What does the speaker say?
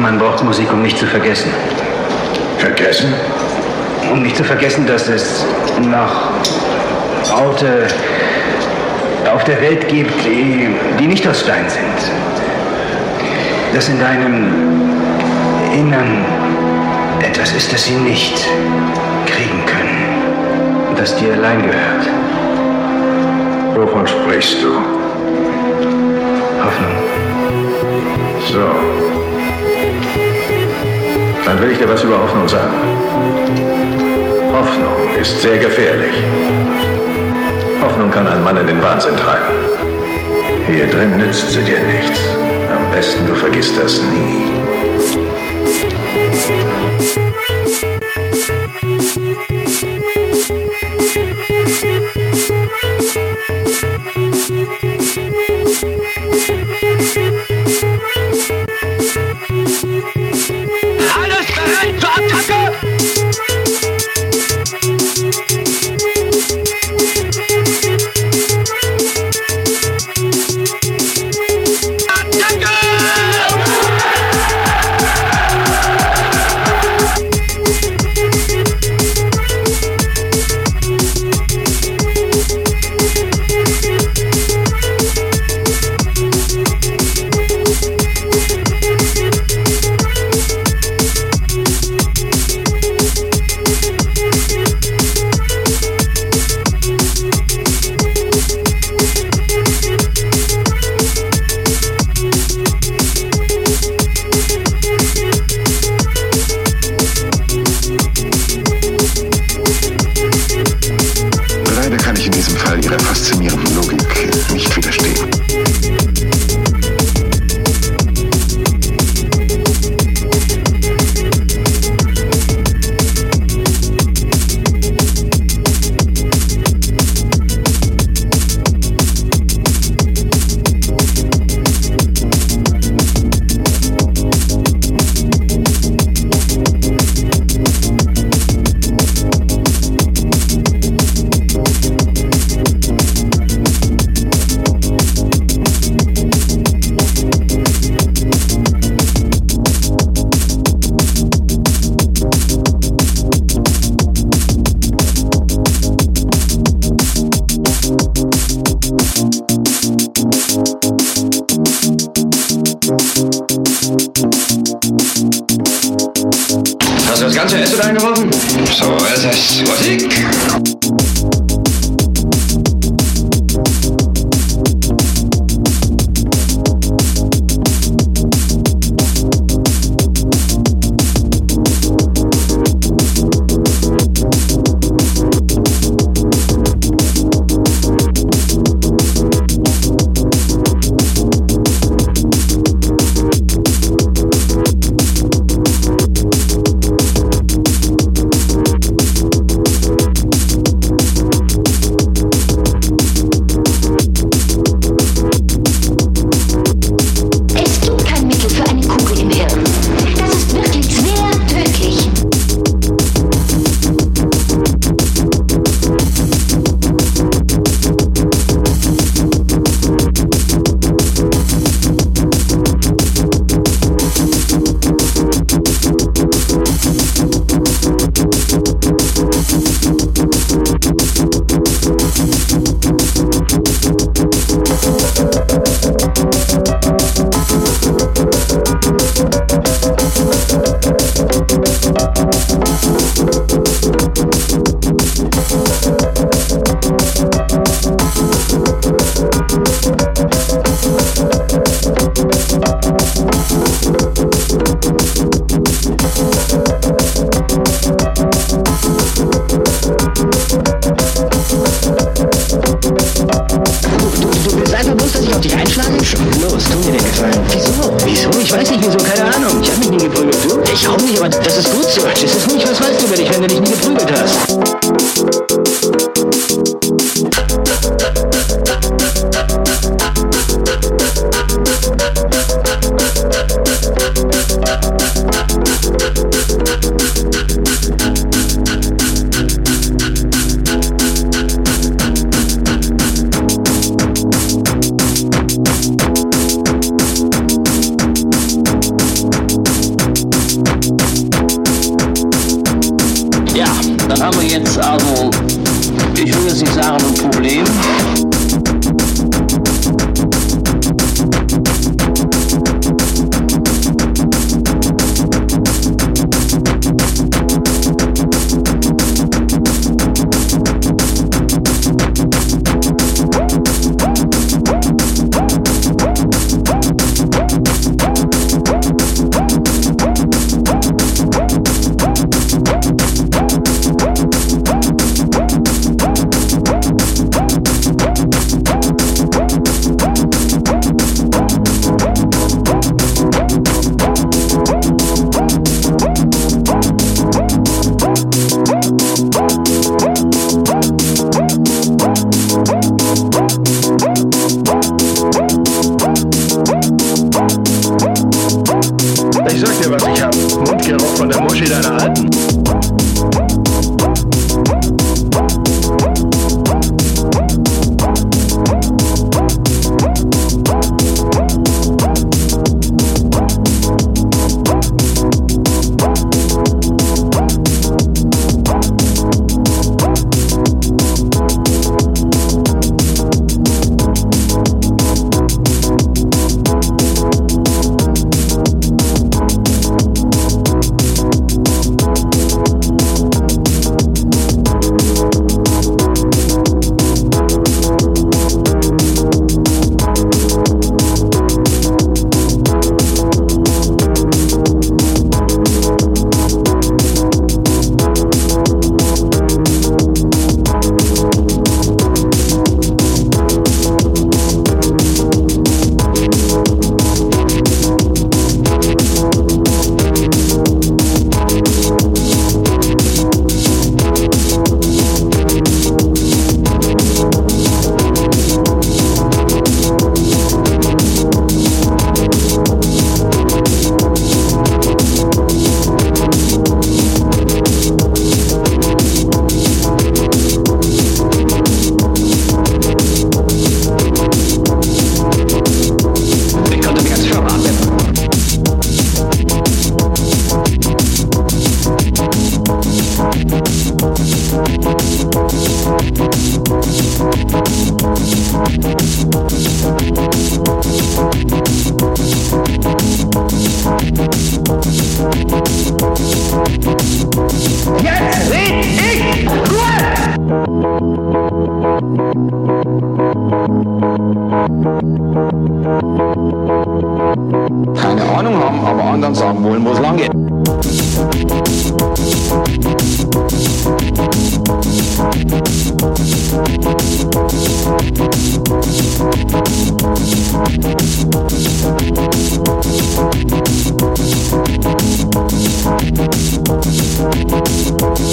Man braucht Musik, um nicht zu vergessen. Vergessen? Um nicht zu vergessen, dass es noch Orte auf der Welt gibt, die, die nicht aus Stein sind. Dass in deinem Innern etwas ist, das sie nicht kriegen können. Das dir allein gehört. Wovon sprichst du? Hoffnung. So. Dann will ich dir was über Hoffnung sagen. Hoffnung ist sehr gefährlich. Hoffnung kann einen Mann in den Wahnsinn treiben. Hier drin nützt sie dir nichts. Am besten du vergisst das nie. Das ganze Essen eingeworfen? So ist es. Musik! Ja, dann haben wir jetzt also, ich würde jetzt nicht sagen, ein Problem. Ahnung haben, aber anderen sagen wollen, wo es lang geht. Musik